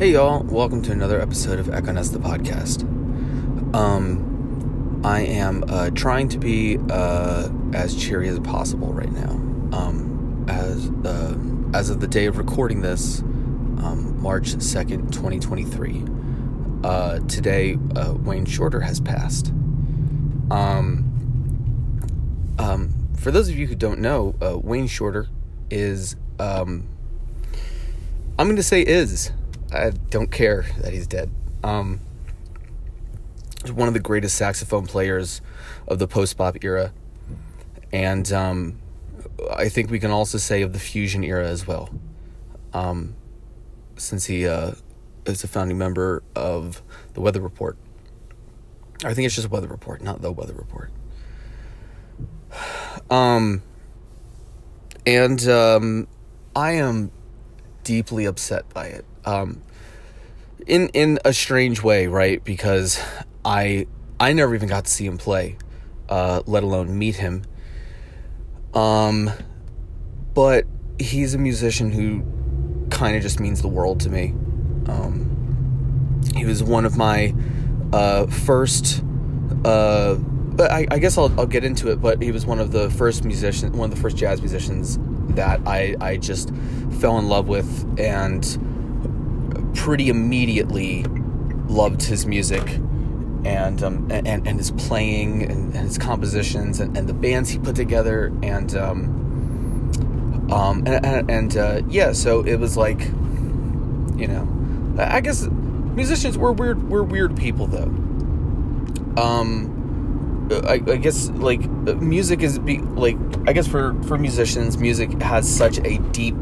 Hey y'all, welcome to another episode of Echo Nest the podcast. Um, I am uh, trying to be uh, as cheery as possible right now. Um, as uh, as of the day of recording this, um, March second, twenty twenty three. Uh, today, uh, Wayne Shorter has passed. Um, um, for those of you who don't know, uh, Wayne Shorter is um, I'm going to say is I don't care that he's dead. Um, he's one of the greatest saxophone players of the post bop era, and um, I think we can also say of the fusion era as well. Um, since he uh, is a founding member of the Weather Report. I think it's just Weather Report, not the Weather Report. Um, and um, I am deeply upset by it. Um, in in a strange way, right? Because I I never even got to see him play, uh, let alone meet him. Um, but he's a musician who kind of just means the world to me. Um, he was one of my uh, first. Uh, I, I guess I'll, I'll get into it, but he was one of the first musicians, one of the first jazz musicians that I, I just fell in love with and pretty immediately loved his music and um, and, and his playing and, and his compositions and, and, the bands he put together and um, um and, and, uh, yeah so it was like you know I guess musicians we're weird we're weird people though. Um I, I guess like music is be like I guess for for musicians, music has such a deep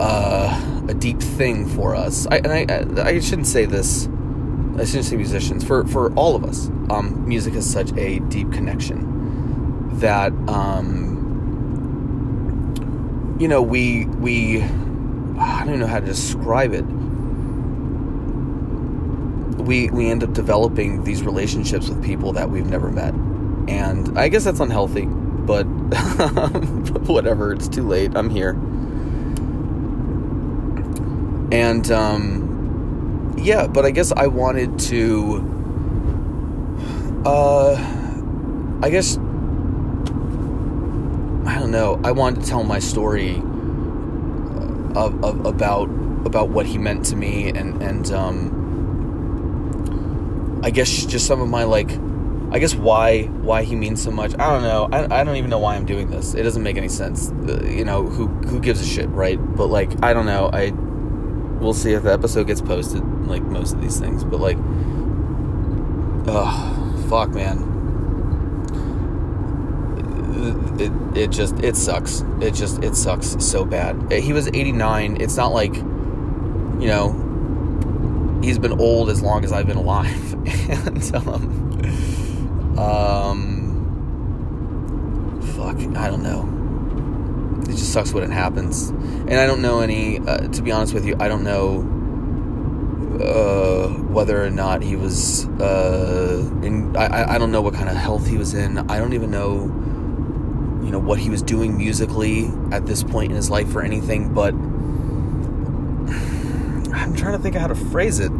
uh a deep thing for us. I and I I shouldn't say this. I shouldn't say musicians. For for all of us, um, music has such a deep connection that um you know we we I don't know how to describe it we we end up developing these relationships with people that we've never met, and I guess that's unhealthy. But whatever, it's too late. I'm here, and um, yeah. But I guess I wanted to. Uh, I guess I don't know. I wanted to tell my story of, of about about what he meant to me and and um I guess just some of my like I guess why why he means so much. I don't know. I, I don't even know why I'm doing this. It doesn't make any sense. Uh, you know who who gives a shit, right? But like I don't know. I we'll see if the episode gets posted. Like most of these things, but like, oh fuck, man. It, it just it sucks. It just it sucks so bad. He was 89. It's not like you know he's been old as long as I've been alive, and um, um, fuck, I don't know. Just sucks when it happens, and I don't know any. Uh, to be honest with you, I don't know uh, whether or not he was uh, in. I I don't know what kind of health he was in. I don't even know, you know, what he was doing musically at this point in his life or anything, but I'm trying to think of how to phrase it,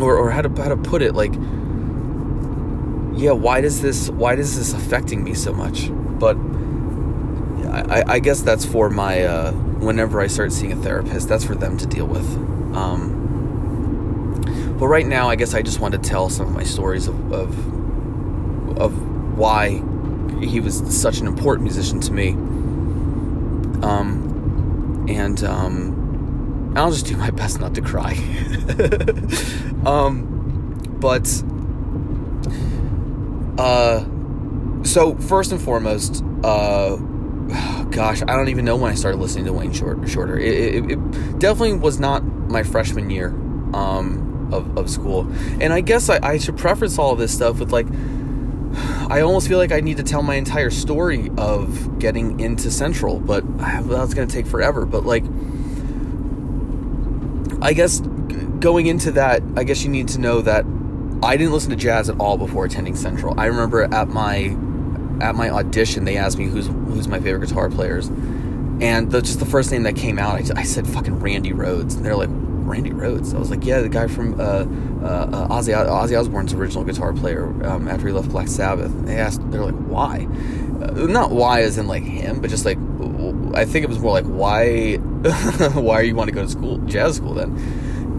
or or how to how to put it. Like, yeah, why does this why does this affecting me so much? But I, I guess that's for my uh, whenever I start seeing a therapist, that's for them to deal with. Um, but right now, I guess I just want to tell some of my stories of of, of why he was such an important musician to me. Um, and um, I'll just do my best not to cry. um, but uh, so first and foremost, uh, gosh, I don't even know when I started listening to Wayne Short, Shorter. It, it, it, definitely was not my freshman year um, of, of school, and I guess I, I should preface all this stuff with like. I almost feel like I need to tell my entire story of getting into Central, but that's going to take forever. But like, I guess going into that, I guess you need to know that I didn't listen to jazz at all before attending Central. I remember at my at my audition, they asked me who's who's my favorite guitar players, and the, just the first name that came out, I, I said fucking Randy Rhoads, and they're like, Randy Rhoads. I was like, yeah, the guy from uh, uh, uh, Ozzy, Ozzy Osbourne's original guitar player um, after he left Black Sabbath. And they asked, they're like, why? Uh, not why as in like him, but just like, I think it was more like, why, why are you want to go to school, jazz school then?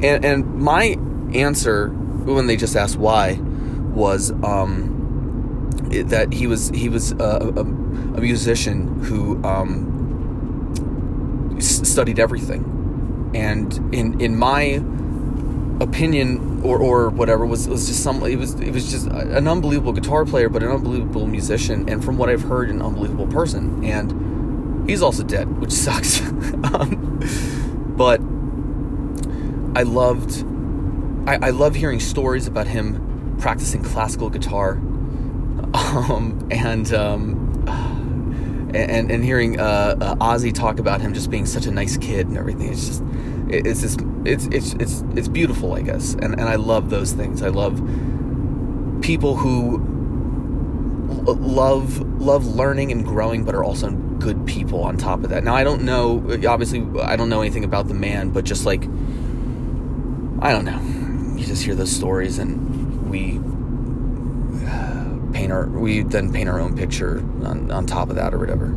And, and my answer when they just asked why was um, that he was he was a, a, a musician who um, studied everything. And in in my opinion or, or whatever was was just some it was it was just an unbelievable guitar player but an unbelievable musician and from what I've heard an unbelievable person. And he's also dead which sucks. Um, but I loved I, I love hearing stories about him practicing classical guitar um, and um, and and hearing uh, uh, Ozzy talk about him just being such a nice kid and everything. It's just it's just it's it's it's it's beautiful, I guess, and and I love those things. I love people who love love learning and growing, but are also good people on top of that. Now I don't know, obviously I don't know anything about the man, but just like I don't know, you just hear those stories and we paint our we then paint our own picture on, on top of that or whatever.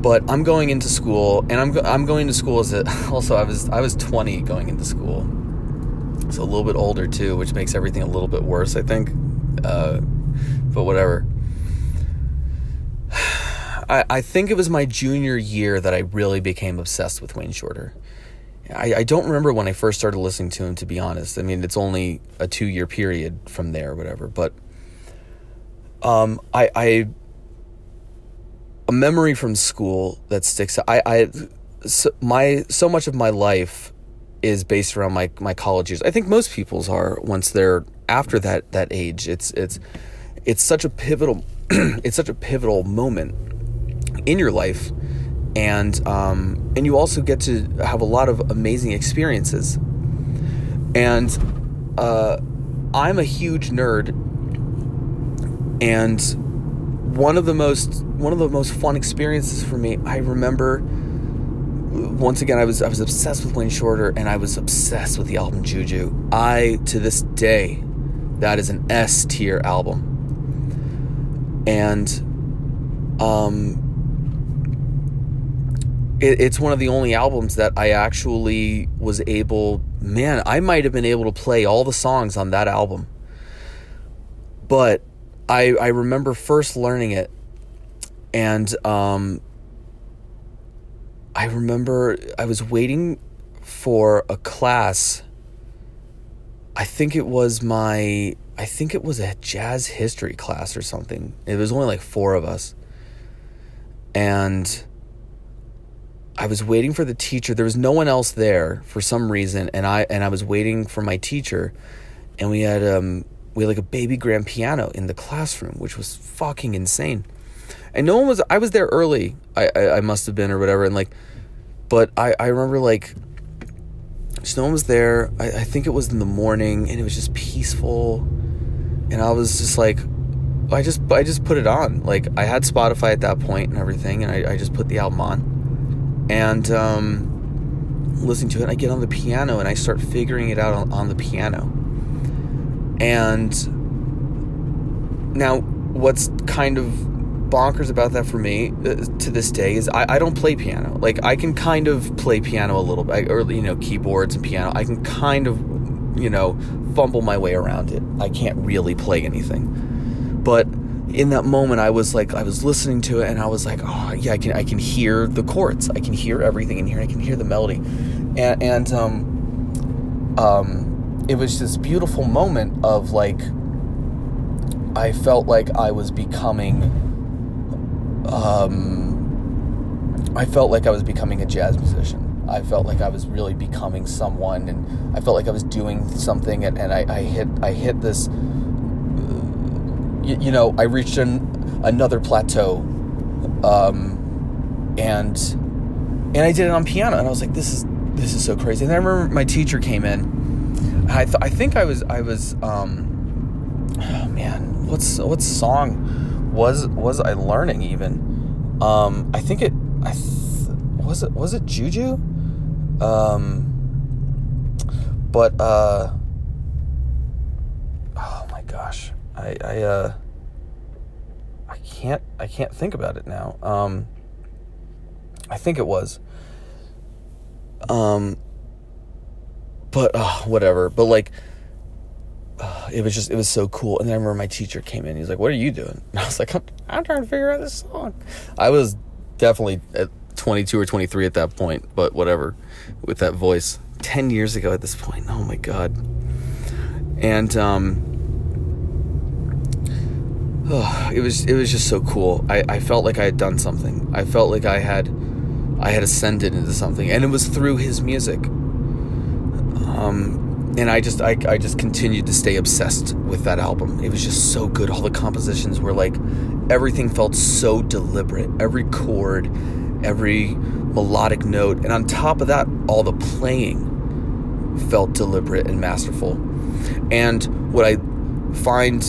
But I'm going into school and I'm I'm going to school as a also I was I was 20 going into school. So a little bit older too which makes everything a little bit worse I think. Uh, but whatever. I, I think it was my junior year that I really became obsessed with Wayne Shorter. I, I don't remember when I first started listening to him to be honest. I mean it's only a two year period from there whatever but um, I, I a memory from school that sticks. I, I so my so much of my life is based around my my college years. I think most people's are once they're after that that age. It's it's it's such a pivotal it's such a pivotal moment in your life, and um, and you also get to have a lot of amazing experiences. And uh, I'm a huge nerd and one of the most one of the most fun experiences for me, I remember once again I was I was obsessed with Wayne Shorter and I was obsessed with the album Juju. I to this day that is an S tier album. And um it, it's one of the only albums that I actually was able man, I might have been able to play all the songs on that album. But I I remember first learning it, and um, I remember I was waiting for a class. I think it was my I think it was a jazz history class or something. It was only like four of us. And I was waiting for the teacher. There was no one else there for some reason and I and I was waiting for my teacher and we had um we had like a baby grand piano in the classroom, which was fucking insane. And no one was. I was there early. I I, I must have been or whatever. And like, but I I remember like, just no one was there. I, I think it was in the morning, and it was just peaceful. And I was just like, I just I just put it on. Like I had Spotify at that point and everything, and I, I just put the album on, and um, listening to it. I get on the piano and I start figuring it out on, on the piano and now, what's kind of bonkers about that for me uh, to this day is I, I don't play piano. Like, I can kind of play piano a little bit, or, you know, keyboards and piano. I can kind of, you know, fumble my way around it. I can't really play anything. But in that moment I was like I was listening to it and I was like oh yeah I can I can hear the chords I can hear everything in here I can hear the melody and, and um um it was this beautiful moment of like I felt like I was becoming um I felt like I was becoming a jazz musician. I felt like I was really becoming someone and I felt like I was doing something and, and I, I hit I hit this you, you know, I reached an, another plateau um and and I did it on piano and I was like this is this is so crazy. And I remember my teacher came in I th- I think I was I was um oh man what's what song was was I learning even um I think it I th- was it was it Juju? Um, but uh, oh my gosh, I I uh, I can't I can't think about it now. Um, I think it was. Um, but uh, whatever. But like, uh, it was just it was so cool. And then I remember my teacher came in. He's like, "What are you doing?" And I was like, "I'm, I'm trying to figure out this song." I was definitely at 22 or 23 at that point, but whatever. With that voice, 10 years ago at this point. Oh my god. And um. Oh, it was it was just so cool. I, I felt like I had done something. I felt like I had I had ascended into something, and it was through his music. Um, and I just I, I just continued to stay obsessed with that album. It was just so good. All the compositions were like everything felt so deliberate. Every chord, every melodic note, and on top of that, all the playing felt deliberate and masterful. And what I find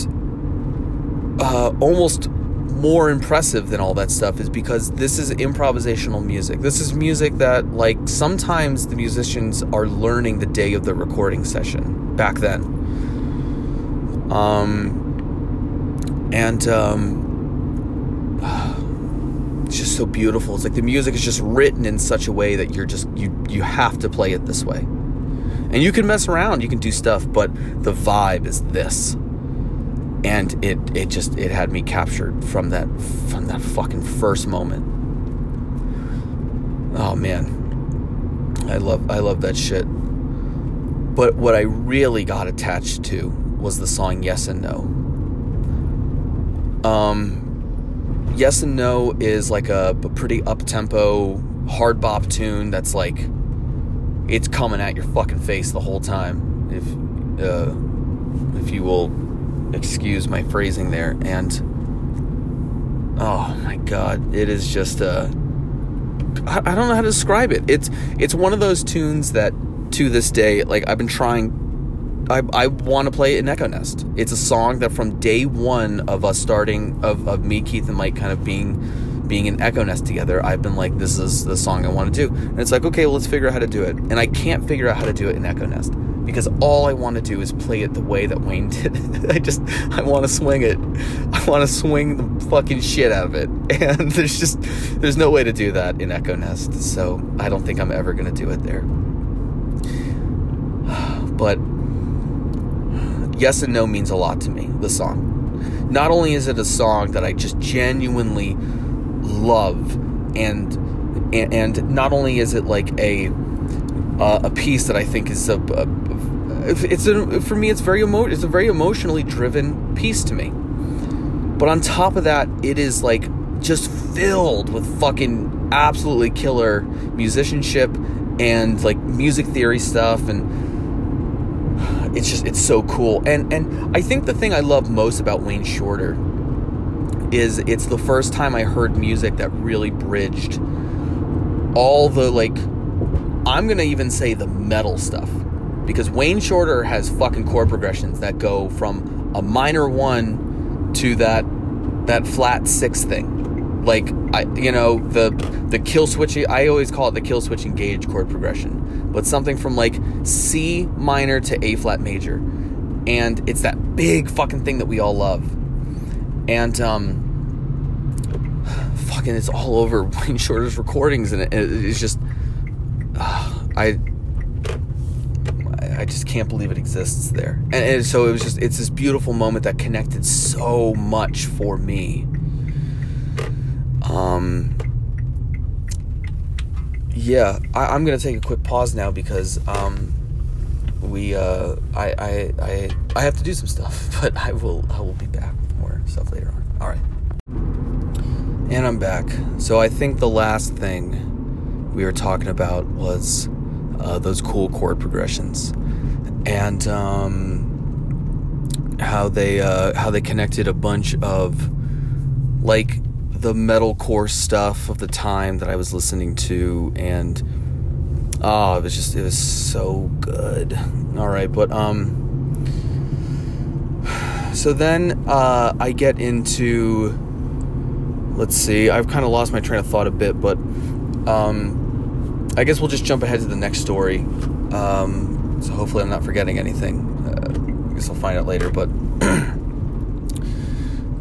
uh, almost more impressive than all that stuff is because this is improvisational music. This is music that, like, sometimes the musicians are learning the day of the recording session back then. Um, and um, it's just so beautiful. It's like the music is just written in such a way that you're just you you have to play it this way. And you can mess around, you can do stuff, but the vibe is this and it it just it had me captured from that from that fucking first moment. Oh man, I love I love that shit. But what I really got attached to was the song Yes and No. Um, Yes and No is like a, a pretty up tempo hard bop tune that's like it's coming at your fucking face the whole time. If uh, if you will excuse my phrasing there and oh my god it is just uh I, I don't know how to describe it it's it's one of those tunes that to this day like i've been trying I, I want to play it in Echo Nest. It's a song that from day one of us starting of, of me, Keith, and Mike kind of being being in Echo Nest together, I've been like, this is the song I want to do. And it's like, okay, well, let's figure out how to do it. And I can't figure out how to do it in Echo Nest because all I want to do is play it the way that Wayne did. I just I want to swing it. I want to swing the fucking shit out of it. And there's just there's no way to do that in Echo Nest. So I don't think I'm ever going to do it there. But Yes and No means a lot to me, the song. Not only is it a song that I just genuinely love and and, and not only is it like a uh, a piece that I think is a, a it's a, for me it's very emo- it's a very emotionally driven piece to me. But on top of that, it is like just filled with fucking absolutely killer musicianship and like music theory stuff and it's just it's so cool. And and I think the thing I love most about Wayne Shorter is it's the first time I heard music that really bridged all the like I'm going to even say the metal stuff because Wayne Shorter has fucking chord progressions that go from a minor 1 to that that flat 6 thing. Like I you know the the kill switch I always call it the Killswitch Engage chord progression, but something from like C minor to A flat major. And it's that big fucking thing that we all love. And um fucking it's all over Wayne Shorter's recordings and it, it's just I I just can't believe it exists there. And, and, so it was just it's this beautiful moment that connected so much for me. Um yeah, I, am gonna take a quick pause now because um we uh I, I I I have to do some stuff, but I will I will be back with more stuff later on. Alright. And I'm back. So I think the last thing we were talking about was uh, those cool chord progressions and um, how they uh, how they connected a bunch of like the metalcore stuff of the time that I was listening to, and oh, it was just it was so good. All right, but um, so then uh, I get into let's see. I've kind of lost my train of thought a bit, but um, I guess we'll just jump ahead to the next story. Um, so hopefully, I'm not forgetting anything. Uh, I guess I'll find out later. But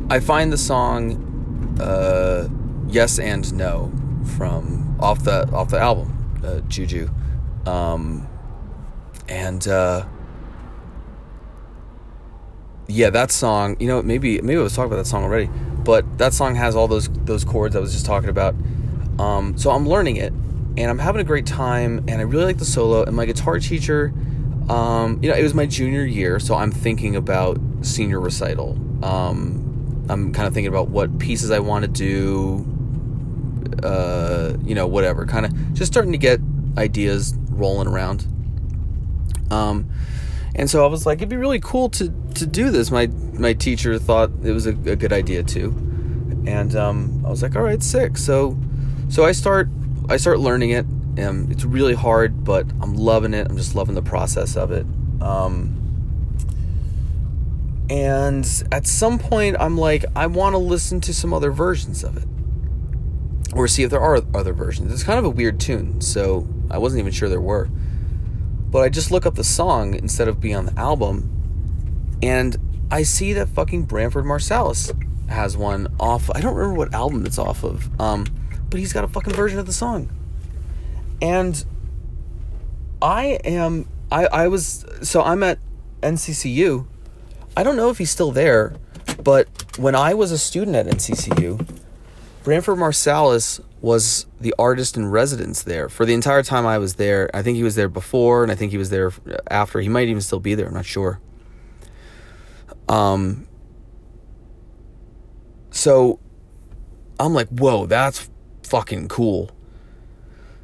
I find the song uh, "Yes and No" from off the off the album uh, Juju, um, and uh, yeah, that song. You know, maybe maybe I was talking about that song already, but that song has all those those chords I was just talking about. Um, so I'm learning it, and I'm having a great time, and I really like the solo. And my guitar teacher, um, you know, it was my junior year, so I'm thinking about senior recital. Um, I'm kind of thinking about what pieces I want to do. Uh, you know, whatever. Kind of just starting to get ideas rolling around. Um, and so I was like, it'd be really cool to to do this. My my teacher thought it was a, a good idea too, and um, I was like, all right, sick. So so I start I start learning it. and it's really hard, but I'm loving it. I'm just loving the process of it. Um, and at some point, I'm like, I want to listen to some other versions of it, or see if there are other versions. It's kind of a weird tune, so I wasn't even sure there were. But I just look up the song instead of being on the album, and I see that fucking Branford Marsalis has one off. I don't remember what album it's off of, um, but he's got a fucking version of the song. And I am, I, I was, so I'm at NCCU. I don't know if he's still there, but when I was a student at NCCU, Branford Marsalis was the artist in residence there for the entire time I was there. I think he was there before, and I think he was there after. He might even still be there. I'm not sure. Um. So, I'm like, whoa, that's fucking cool.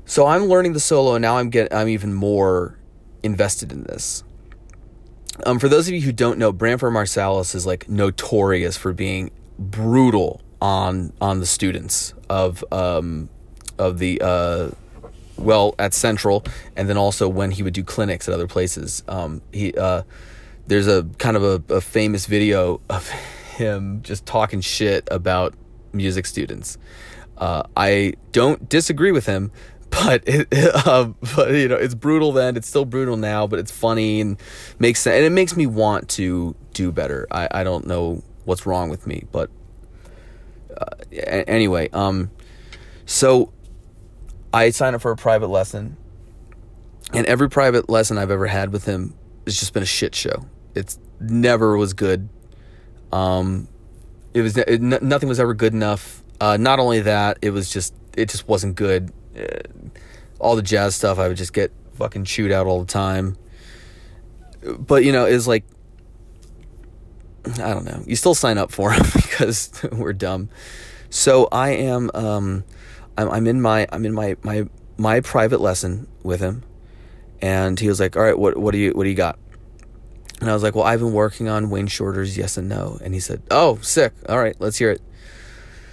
So I'm learning the solo, and now I'm getting, I'm even more invested in this. Um, for those of you who don't know, Branford Marsalis is like notorious for being brutal on on the students of um, of the uh, well at Central, and then also when he would do clinics at other places. Um, he uh, there's a kind of a, a famous video of him just talking shit about music students. Uh, I don't disagree with him, but it, uh, but you know, it's brutal then. It's still brutal now, but it's funny and makes sense, and it makes me want to do better. I, I don't know what's wrong with me, but uh, anyway, um, so I signed up for a private lesson, and every private lesson I've ever had with him has just been a shit show. It's never was good. Um, it was it, nothing was ever good enough. Uh, not only that, it was just it just wasn't good. Uh, all the jazz stuff, I would just get fucking chewed out all the time. But you know, it's like I don't know. You still sign up for them because we're dumb. So I am. Um, I'm, I'm in my. I'm in my my my private lesson with him, and he was like, "All right, what what do you what do you got?" And I was like, "Well, I've been working on Wayne Shorter's Yes and No," and he said, "Oh, sick. All right, let's hear it."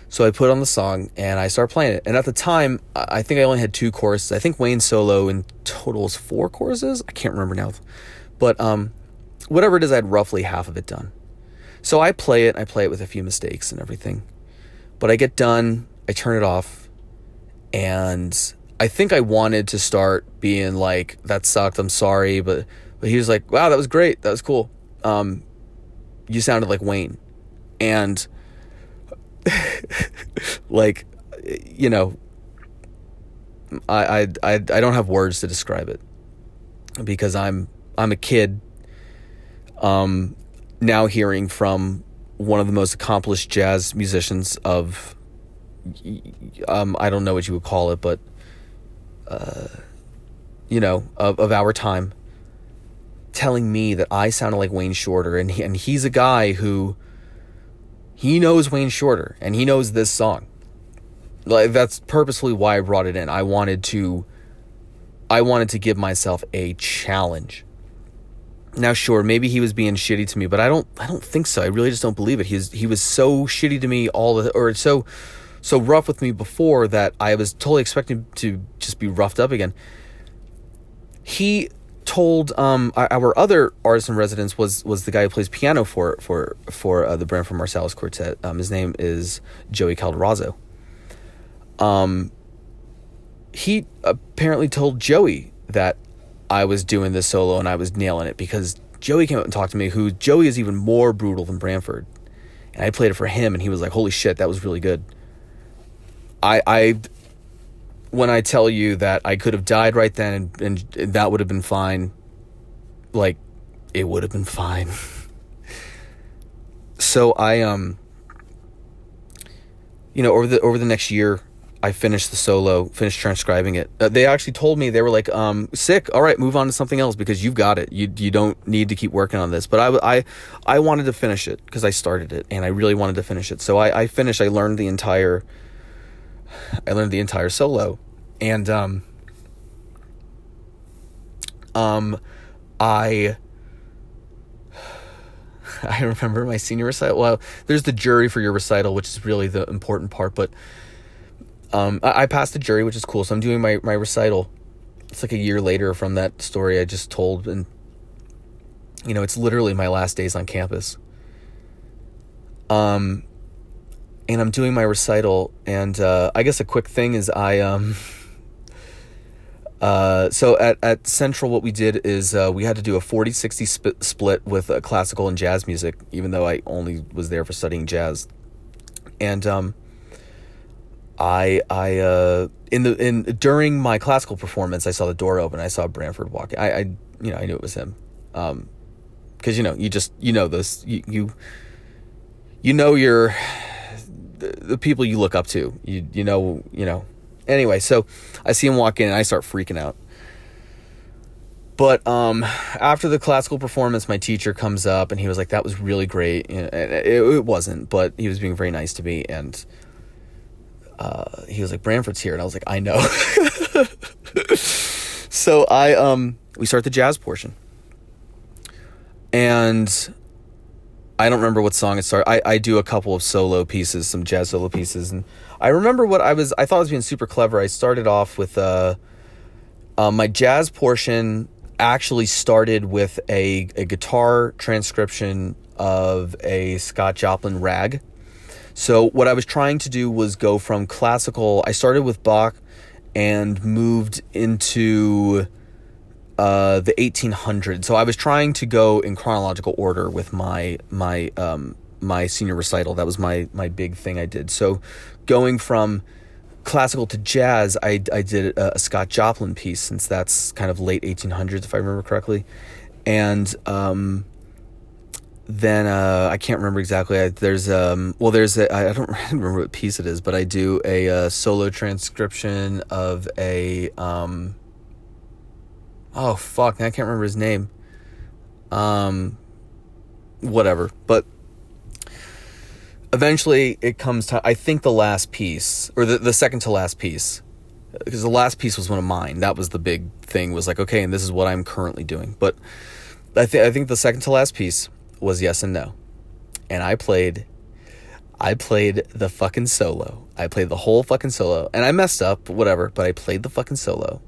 So I put on the song and I start playing it. And at the time, I think I only had two choruses. I think Wayne solo in total is four choruses. I can't remember now, but um, whatever it is, I had roughly half of it done. So I play it, I play it with a few mistakes and everything. But I get done, I turn it off, and I think I wanted to start being like, that sucked, I'm sorry, but but he was like, Wow, that was great, that was cool. Um, you sounded like Wayne. And like you know I, I I I don't have words to describe it because I'm I'm a kid um now hearing from one of the most accomplished jazz musicians of um, I don't know what you would call it, but uh, you know, of, of our time, telling me that I sounded like Wayne Shorter, and he, and he's a guy who he knows Wayne Shorter, and he knows this song. Like that's purposefully why I brought it in. I wanted to, I wanted to give myself a challenge now, sure, maybe he was being shitty to me, but I don't. I don't think so. I really just don't believe it. He was. He was so shitty to me all the, or so, so rough with me before that I was totally expecting to just be roughed up again. He told um, our other artist in residence was was the guy who plays piano for for for uh, the Branford Marsalis Quartet. Um, his name is Joey Calderazzo. Um, he apparently told Joey that I was doing this solo and I was nailing it because Joey came up and talked to me. Who Joey is even more brutal than Branford, and I played it for him, and he was like, "Holy shit, that was really good." I I when I tell you that I could have died right then and, and that would have been fine, like it would have been fine. so I um you know over the over the next year I finished the solo, finished transcribing it. Uh, they actually told me they were like, um, "Sick. All right, move on to something else because you've got it. You you don't need to keep working on this." But I I I wanted to finish it because I started it and I really wanted to finish it. So I I finished. I learned the entire I learned the entire solo, and um, um, I. I remember my senior recital. Well, there's the jury for your recital, which is really the important part. But um, I, I passed the jury, which is cool. So I'm doing my, my recital. It's like a year later from that story I just told, and you know, it's literally my last days on campus. Um, and I'm doing my recital, and uh, I guess a quick thing is I um. Uh, so at, at Central, what we did is uh, we had to do a 40 60 sp- split with uh, classical and jazz music, even though I only was there for studying jazz. And um, I I uh, in the in during my classical performance, I saw the door open. I saw Branford walking. I, I you know I knew it was him, um, because you know you just you know this you you, you know your the, the people you look up to. You you know you know. Anyway, so I see him walk in and I start freaking out. But um, after the classical performance, my teacher comes up and he was like, "That was really great." it, it wasn't, but he was being very nice to me, and uh, he was like, "Branford's here," and I was like, "I know." so I um, we start the jazz portion, and I don't remember what song it started. I, I do a couple of solo pieces, some jazz solo pieces, and I remember what I was. I thought I was being super clever. I started off with uh, uh, my jazz portion. Actually, started with a a guitar transcription of a Scott Joplin rag. So what I was trying to do was go from classical. I started with Bach, and moved into uh, the 1800s. So I was trying to go in chronological order with my my um, my senior recital. That was my my big thing I did. So going from classical to jazz, I I did a, a Scott Joplin piece since that's kind of late 1800s if I remember correctly, and um, then uh, I can't remember exactly. I, there's um well there's a I don't remember what piece it is, but I do a, uh, solo transcription of a um oh fuck I can't remember his name. Um whatever but eventually it comes to I think the last piece or the, the second to last piece because the last piece was one of mine. That was the big thing was like okay and this is what I'm currently doing. But I think I think the second to last piece was yes and no. And I played I played the fucking solo. I played the whole fucking solo. And I messed up whatever but I played the fucking solo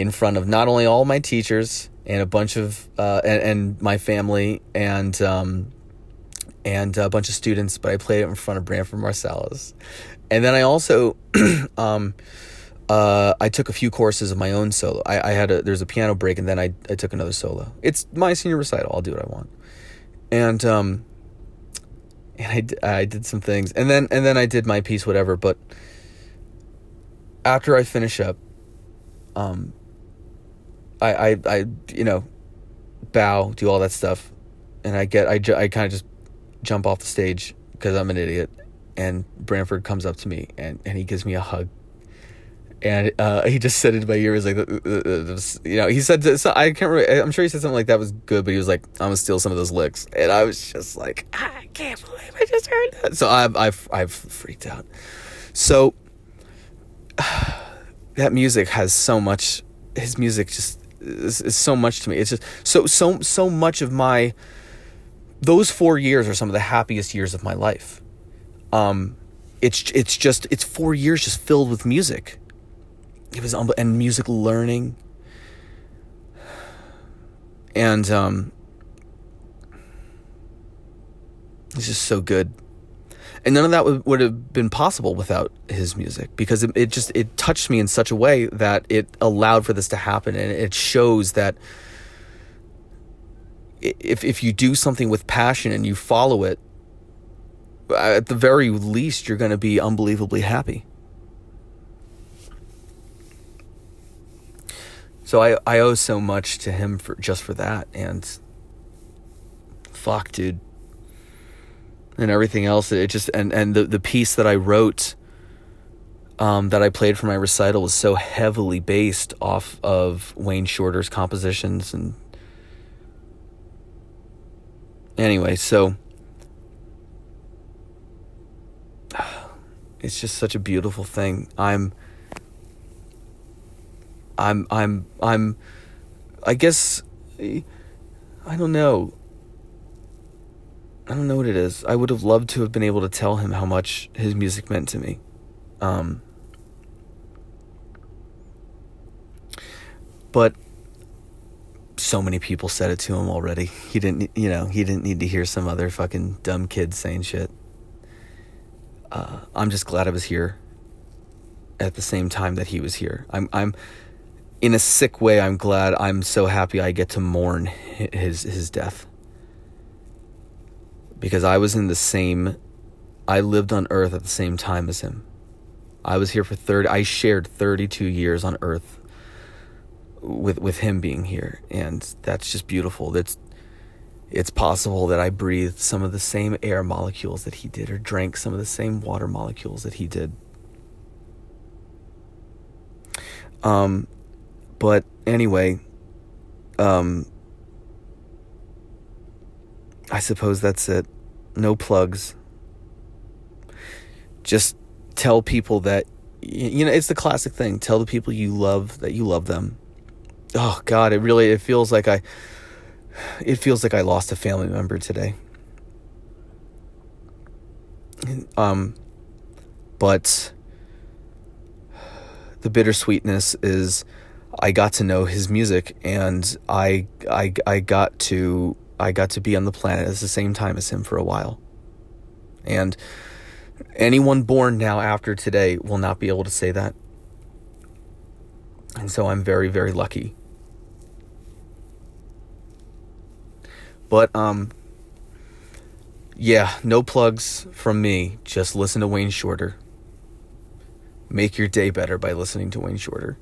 in front of not only all my teachers and a bunch of uh, and, and, my family and um, and a bunch of students, but I played it in front of Branford Marsalis. And then I also um, uh, I took a few courses of my own solo. I, I had a there's a piano break, and then I I took another solo. It's my senior recital. I'll do what I want, and um, and I I did some things, and then and then I did my piece, whatever. But after I finish up, um, I, I, I, you know, bow, do all that stuff, and I get, I, I kind of just jump off the stage because I'm an idiot, and Branford comes up to me and, and he gives me a hug, and uh, he just said into my ear, was like, you know, he said, so I can't remember, I'm sure he said something like that was good, but he was like, I'm gonna steal some of those licks, and I was just like, I can't believe I just heard that. So I've, I've, I've freaked out. So that music has so much. His music just is, is so much to me. It's just so so so much of my those four years are some of the happiest years of my life. Um, it's it's just it's four years just filled with music. It was and music learning. and um, it's just so good. And none of that would, would have been possible without his music because it, it just it touched me in such a way that it allowed for this to happen, and it shows that if if you do something with passion and you follow it, at the very least, you're going to be unbelievably happy. So I, I owe so much to him for just for that and fuck dude and everything else it just and and the the piece that I wrote um, that I played for my recital was so heavily based off of Wayne Shorter's compositions and anyway so it's just such a beautiful thing I'm I'm I'm I'm I guess I don't know. I don't know what it is. I would have loved to have been able to tell him how much his music meant to me. Um, but so many people said it to him already. He didn't, you know, he didn't need to hear some other fucking dumb kid saying shit. Uh, I'm just glad I was here at the same time that he was here. I'm, I'm, in a sick way, I'm glad. I'm so happy I get to mourn his his death because I was in the same. I lived on Earth at the same time as him. I was here for thirty. I shared thirty-two years on Earth with with him being here, and that's just beautiful. That's it's possible that I breathed some of the same air molecules that he did, or drank some of the same water molecules that he did. Um, but anyway, um, I suppose that's it. No plugs. Just tell people that you know it's the classic thing. Tell the people you love that you love them. Oh God, it really it feels like I it feels like I lost a family member today. Um, but the bittersweetness is I got to know his music and I I I got to I got to be on the planet at the same time as him for a while. And anyone born now after today will not be able to say that. And so I'm very very lucky. But um yeah, no plugs from me. Just listen to Wayne Shorter. Make your day better by listening to Wayne Shorter.